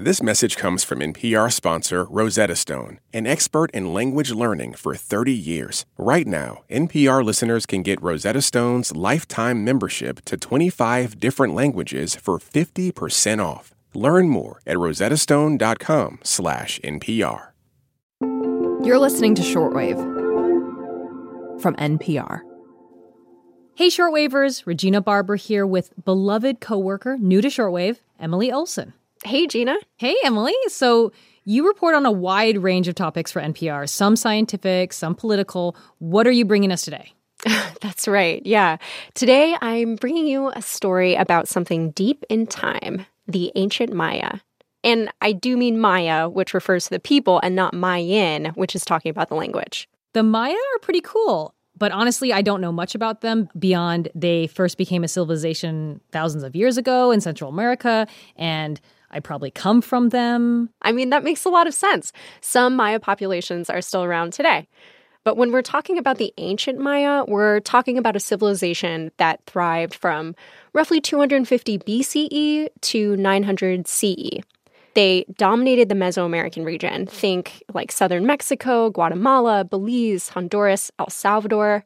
This message comes from NPR sponsor Rosetta Stone, an expert in language learning for 30 years. Right now, NPR listeners can get Rosetta Stone's lifetime membership to 25 different languages for 50% off. Learn more at rosettastone.com/npr. You're listening to Shortwave from NPR. Hey, Shortwavers, Regina Barber here with beloved coworker, new to Shortwave, Emily Olson. Hey, Gina. Hey, Emily. So you report on a wide range of topics for NPR, some scientific, some political. What are you bringing us today? That's right. Yeah. Today I'm bringing you a story about something deep in time the ancient Maya. And I do mean Maya, which refers to the people, and not Mayan, which is talking about the language. The Maya are pretty cool. But honestly, I don't know much about them beyond they first became a civilization thousands of years ago in Central America, and I probably come from them. I mean, that makes a lot of sense. Some Maya populations are still around today. But when we're talking about the ancient Maya, we're talking about a civilization that thrived from roughly 250 BCE to 900 CE. They dominated the Mesoamerican region. Think like southern Mexico, Guatemala, Belize, Honduras, El Salvador.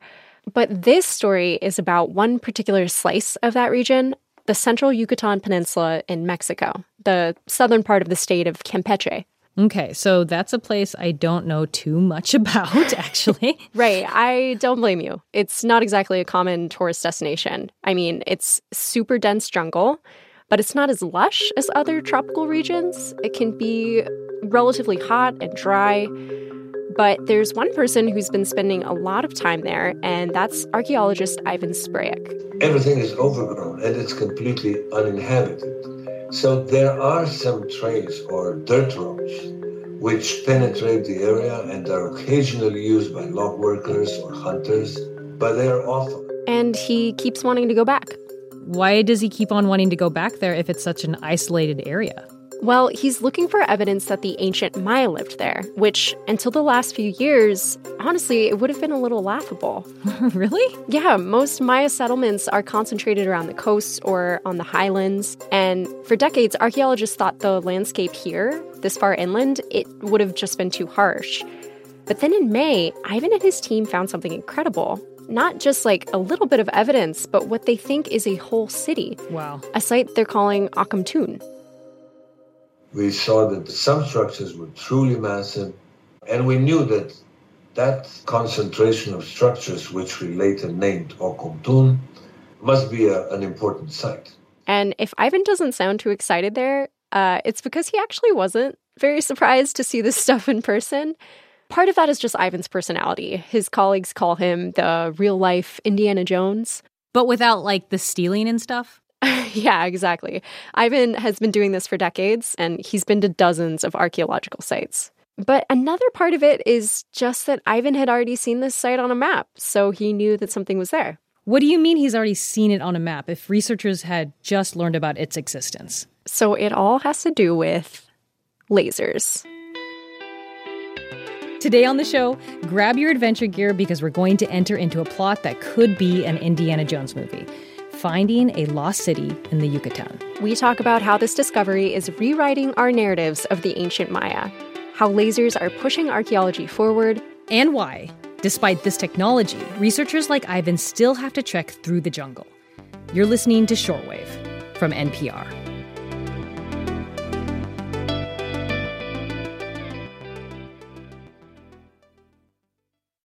But this story is about one particular slice of that region, the central Yucatan Peninsula in Mexico, the southern part of the state of Campeche. Okay, so that's a place I don't know too much about, actually. right, I don't blame you. It's not exactly a common tourist destination. I mean, it's super dense jungle but it's not as lush as other tropical regions. It can be relatively hot and dry. But there's one person who's been spending a lot of time there, and that's archaeologist Ivan Šprajc. Everything is overgrown and it's completely uninhabited. So there are some trails or dirt roads which penetrate the area and are occasionally used by log workers or hunters, but they are awful. And he keeps wanting to go back. Why does he keep on wanting to go back there if it's such an isolated area? Well, he's looking for evidence that the ancient Maya lived there, which, until the last few years, honestly, it would have been a little laughable. really? Yeah, most Maya settlements are concentrated around the coasts or on the highlands. And for decades, archaeologists thought the landscape here, this far inland, it would have just been too harsh. But then in May, Ivan and his team found something incredible not just like a little bit of evidence, but what they think is a whole city. Wow. A site they're calling Ocomtun. We saw that some structures were truly massive, and we knew that that concentration of structures, which we later named Ocomtun, must be a, an important site. And if Ivan doesn't sound too excited there, uh, it's because he actually wasn't very surprised to see this stuff in person. Part of that is just Ivan's personality. His colleagues call him the real life Indiana Jones. But without like the stealing and stuff? yeah, exactly. Ivan has been doing this for decades and he's been to dozens of archaeological sites. But another part of it is just that Ivan had already seen this site on a map, so he knew that something was there. What do you mean he's already seen it on a map if researchers had just learned about its existence? So it all has to do with lasers. Today on the show, grab your adventure gear because we're going to enter into a plot that could be an Indiana Jones movie finding a lost city in the Yucatan. We talk about how this discovery is rewriting our narratives of the ancient Maya, how lasers are pushing archaeology forward, and why, despite this technology, researchers like Ivan still have to trek through the jungle. You're listening to Shortwave from NPR.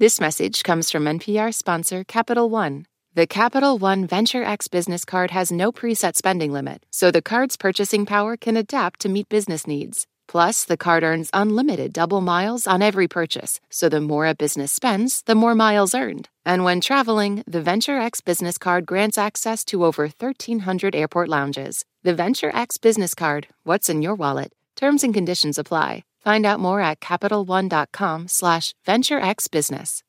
This message comes from NPR sponsor Capital One. The Capital One Venture X business card has no preset spending limit, so the card's purchasing power can adapt to meet business needs. Plus, the card earns unlimited double miles on every purchase, so the more a business spends, the more miles earned. And when traveling, the Venture X business card grants access to over 1,300 airport lounges. The Venture X business card, what's in your wallet? Terms and conditions apply. Find out more at CapitalOne.com slash VentureXBusiness.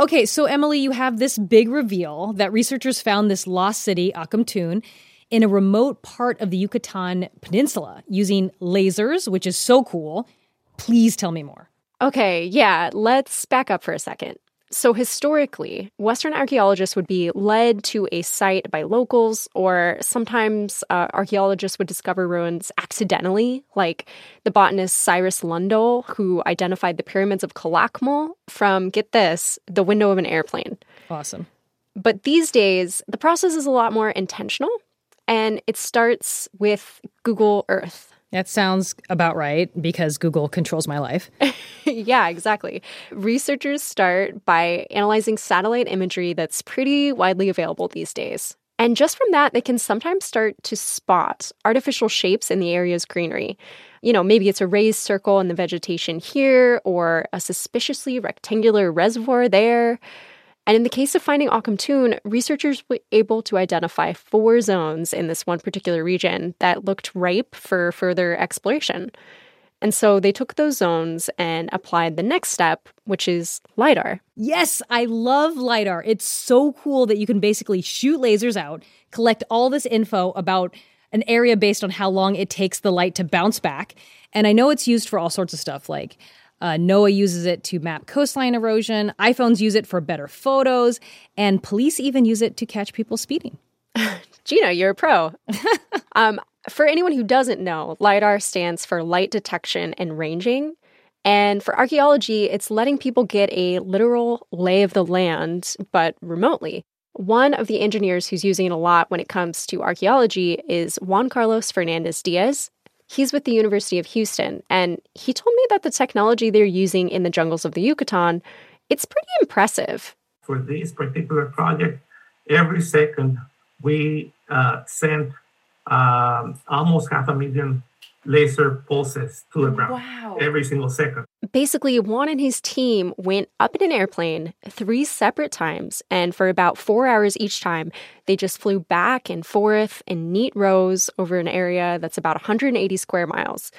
Okay, so Emily, you have this big reveal that researchers found this lost city, Ocomtun, in a remote part of the Yucatan Peninsula using lasers, which is so cool. Please tell me more. Okay, yeah, let's back up for a second. So, historically, Western archaeologists would be led to a site by locals, or sometimes uh, archaeologists would discover ruins accidentally, like the botanist Cyrus Lundell, who identified the pyramids of Calakmul from, get this, the window of an airplane. Awesome. But these days, the process is a lot more intentional, and it starts with Google Earth. That sounds about right because Google controls my life. yeah, exactly. Researchers start by analyzing satellite imagery that's pretty widely available these days. And just from that, they can sometimes start to spot artificial shapes in the area's greenery. You know, maybe it's a raised circle in the vegetation here or a suspiciously rectangular reservoir there. And in the case of finding Ocomtun, researchers were able to identify four zones in this one particular region that looked ripe for further exploration. And so they took those zones and applied the next step, which is LIDAR. Yes, I love LIDAR. It's so cool that you can basically shoot lasers out, collect all this info about an area based on how long it takes the light to bounce back. And I know it's used for all sorts of stuff like uh, NOAA uses it to map coastline erosion. iPhones use it for better photos, and police even use it to catch people speeding. Gina, you're a pro. um, for anyone who doesn't know, LIDAR stands for light detection and ranging. And for archaeology, it's letting people get a literal lay of the land, but remotely. One of the engineers who's using it a lot when it comes to archaeology is Juan Carlos Fernandez Diaz, He's with the University of Houston, and he told me that the technology they're using in the jungles of the Yucatan, it's pretty impressive. For this particular project, every second we uh, sent um, almost half a million laser pulses to the ground wow. every single second. Basically, Juan and his team went up in an airplane three separate times, and for about four hours each time, they just flew back and forth in neat rows over an area that's about 180 square miles.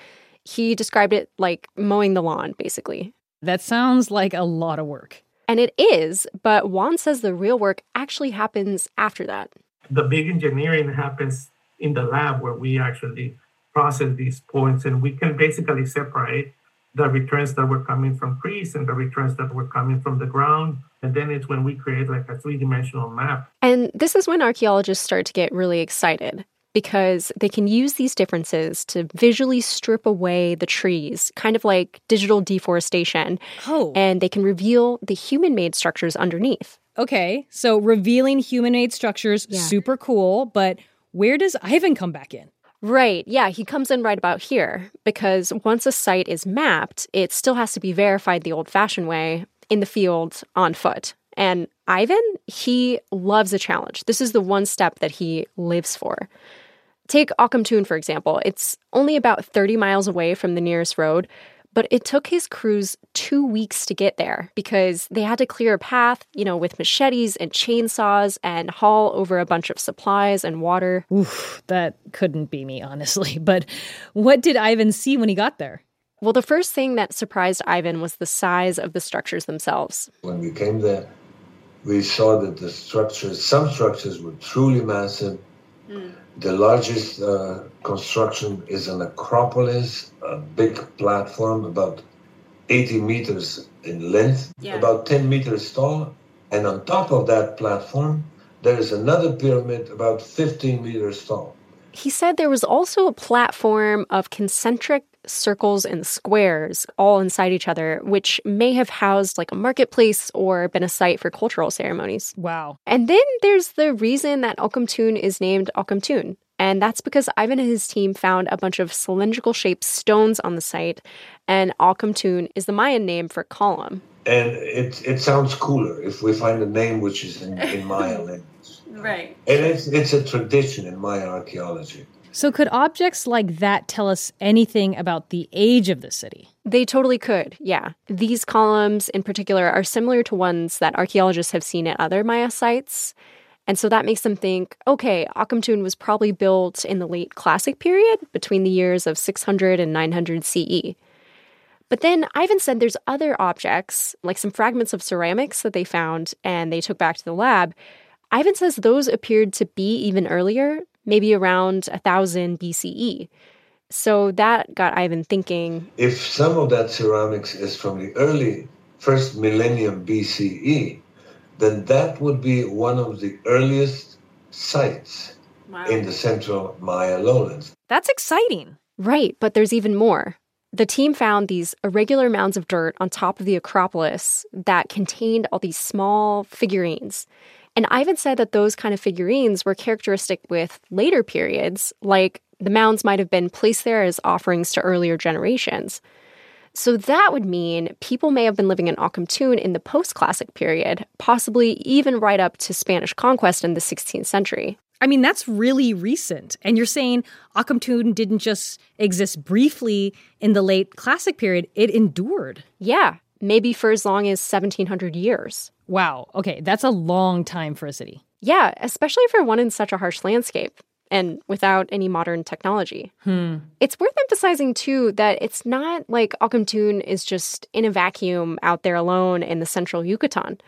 He described it like mowing the lawn, basically. That sounds like a lot of work. And it is, but Juan says the real work actually happens after that. The big engineering happens in the lab where we actually process these points and we can basically separate the returns that were coming from trees and the returns that were coming from the ground. And then it's when we create like a three dimensional map. And this is when archaeologists start to get really excited because they can use these differences to visually strip away the trees, kind of like digital deforestation. Oh. And they can reveal the human made structures underneath. Okay, so revealing human made structures, yeah. super cool, but where does Ivan come back in? Right. Yeah, he comes in right about here because once a site is mapped, it still has to be verified the old fashioned way in the field on foot. And Ivan, he loves a challenge. This is the one step that he lives for. Take Ocomtun, for example. It's only about 30 miles away from the nearest road, but it took his crews two weeks to get there because they had to clear a path, you know, with machetes and chainsaws and haul over a bunch of supplies and water. Oof, that couldn't be me, honestly. But what did Ivan see when he got there? Well, the first thing that surprised Ivan was the size of the structures themselves. When we came there, we saw that the structures, some structures were truly massive. Mm. The largest uh, construction is an acropolis, a big platform about 80 meters in length, yeah. about 10 meters tall. And on top of that platform, there is another pyramid about 15 meters tall. He said there was also a platform of concentric circles and squares all inside each other, which may have housed like a marketplace or been a site for cultural ceremonies. Wow. And then there's the reason that Ocomtun is named Ocomtun. And that's because Ivan and his team found a bunch of cylindrical shaped stones on the site, and Ocomtun is the Mayan name for column. And it, it sounds cooler if we find a name which is in, in Maya language. Right. And it's, it's a tradition in Maya archaeology. So, could objects like that tell us anything about the age of the city? They totally could, yeah. These columns in particular are similar to ones that archaeologists have seen at other Maya sites. And so that makes them think okay, Ocomtun was probably built in the late Classic period between the years of 600 and 900 CE. But then Ivan said there's other objects, like some fragments of ceramics that they found and they took back to the lab. Ivan says those appeared to be even earlier, maybe around 1000 BCE. So that got Ivan thinking. If some of that ceramics is from the early first millennium BCE, then that would be one of the earliest sites wow. in the central Maya lowlands. That's exciting. Right, but there's even more. The team found these irregular mounds of dirt on top of the Acropolis that contained all these small figurines. And Ivan said that those kind of figurines were characteristic with later periods, like the mounds might have been placed there as offerings to earlier generations. So that would mean people may have been living in Ocomtun in the post classic period, possibly even right up to Spanish conquest in the 16th century. I mean, that's really recent. And you're saying Ocomtun didn't just exist briefly in the late classic period, it endured. Yeah, maybe for as long as 1700 years. Wow. Okay, that's a long time for a city. Yeah, especially for one in such a harsh landscape and without any modern technology. Hmm. It's worth emphasizing, too, that it's not like Ocomtun is just in a vacuum out there alone in the central Yucatan.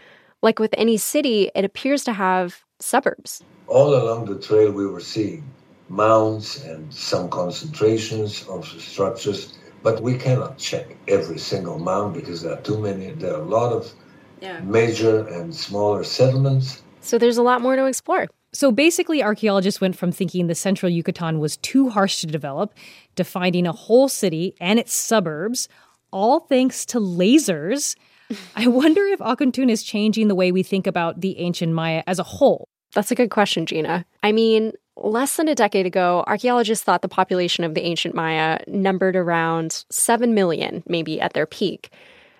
Like with any city, it appears to have suburbs. All along the trail, we were seeing mounds and some concentrations of structures, but we cannot check every single mound because there are too many. There are a lot of yeah. major and smaller settlements. So there's a lot more to explore. So basically, archaeologists went from thinking the central Yucatan was too harsh to develop to finding a whole city and its suburbs, all thanks to lasers. I wonder if Ocomtun is changing the way we think about the ancient Maya as a whole. That's a good question, Gina. I mean, less than a decade ago, archaeologists thought the population of the ancient Maya numbered around 7 million, maybe at their peak.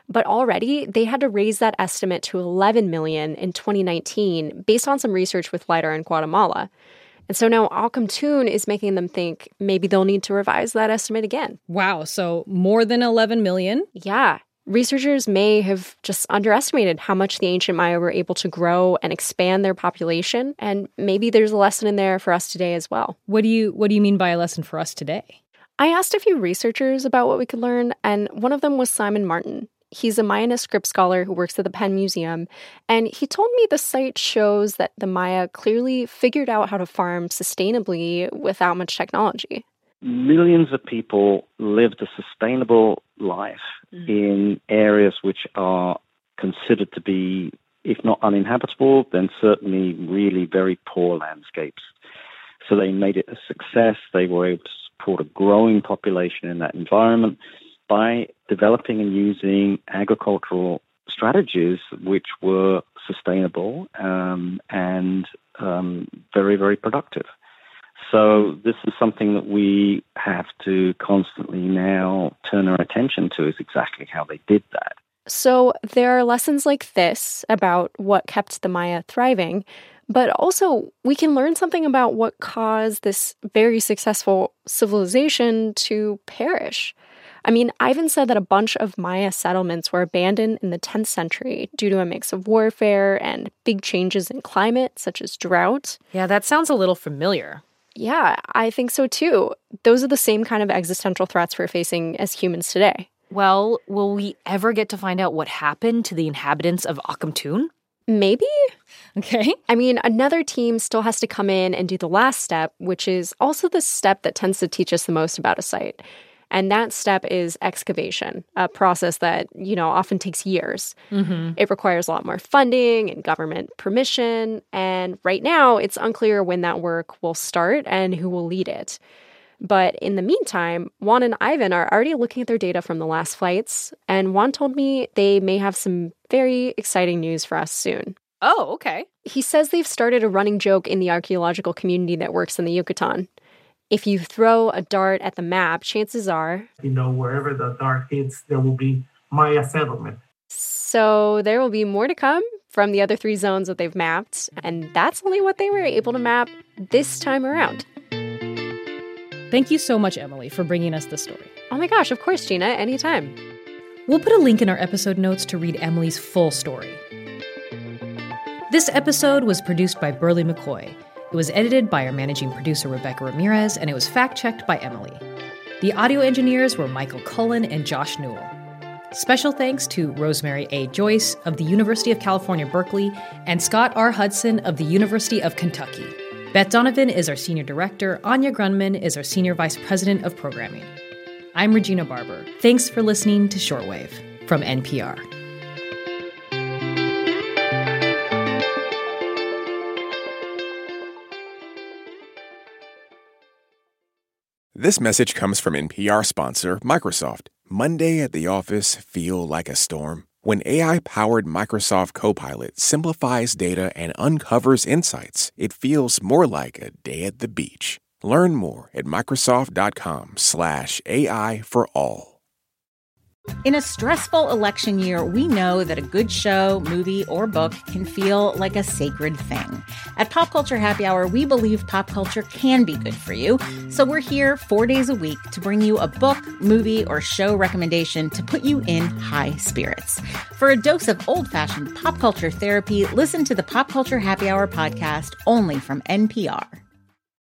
But already they had to raise that estimate to 11 million in 2019 based on some research with LIDAR in Guatemala. And so now Ocomtun is making them think maybe they'll need to revise that estimate again. Wow, so more than 11 million? Yeah. Researchers may have just underestimated how much the ancient Maya were able to grow and expand their population, and maybe there's a lesson in there for us today as well. What do you what do you mean by a lesson for us today? I asked a few researchers about what we could learn, and one of them was Simon Martin. He's a Mayan script scholar who works at the Penn Museum, and he told me the site shows that the Maya clearly figured out how to farm sustainably without much technology. Millions of people lived a sustainable life mm. in areas which are considered to be, if not uninhabitable, then certainly really very poor landscapes. So they made it a success. They were able to support a growing population in that environment by developing and using agricultural strategies which were sustainable um, and um, very, very productive. So this is something that we have to constantly now turn our attention to is exactly how they did that. So there are lessons like this about what kept the Maya thriving, but also we can learn something about what caused this very successful civilization to perish. I mean, Ivan said that a bunch of Maya settlements were abandoned in the 10th century due to a mix of warfare and big changes in climate, such as drought. Yeah, that sounds a little familiar. Yeah, I think so too. Those are the same kind of existential threats we're facing as humans today. Well, will we ever get to find out what happened to the inhabitants of Ocomtun? Maybe. Okay. I mean, another team still has to come in and do the last step, which is also the step that tends to teach us the most about a site. And that step is excavation, a process that, you know, often takes years. Mm-hmm. It requires a lot more funding and government permission. And right now, it's unclear when that work will start and who will lead it. But in the meantime, Juan and Ivan are already looking at their data from the last flights. And Juan told me they may have some very exciting news for us soon. Oh, okay. He says they've started a running joke in the archaeological community that works in the Yucatan if you throw a dart at the map, chances are. You know, wherever the dart hits, there will be Maya settlement. So there will be more to come from the other three zones that they've mapped, and that's only what they were able to map this time around. Thank you so much, Emily, for bringing us this story. Oh my gosh, of course, Gina, anytime. We'll put a link in our episode notes to read Emily's full story. This episode was produced by Berly McCoy. It was edited by our managing producer, Rebecca Ramirez, and it was fact checked by Emily. The audio engineers were Michael Cullen and Josh Newell. Special thanks to Rosemary A. Joyce of the University of California, Berkeley, and Scott R. Hutson of the University of Kentucky. Beth Donovan is our senior director, Anya Grundmann is our senior vice president of programming. I'm Regina Barber. Thanks for listening to Shortwave from NPR. This message comes from NPR sponsor Microsoft. Monday at the office feel like a storm? When AI powered Microsoft Copilot simplifies data and uncovers insights, it feels more like a day at the beach. Learn more at Microsoft.com/slash AI for all. In a stressful election year, we know that a good show, movie, or book can feel like a sacred thing. At Pop Culture Happy Hour, we believe pop culture can be good for you. So we're here four days a week to bring you a book, movie, or show recommendation to put you in high spirits. For a dose of old fashioned pop culture therapy, listen to the Pop Culture Happy Hour podcast only from NPR.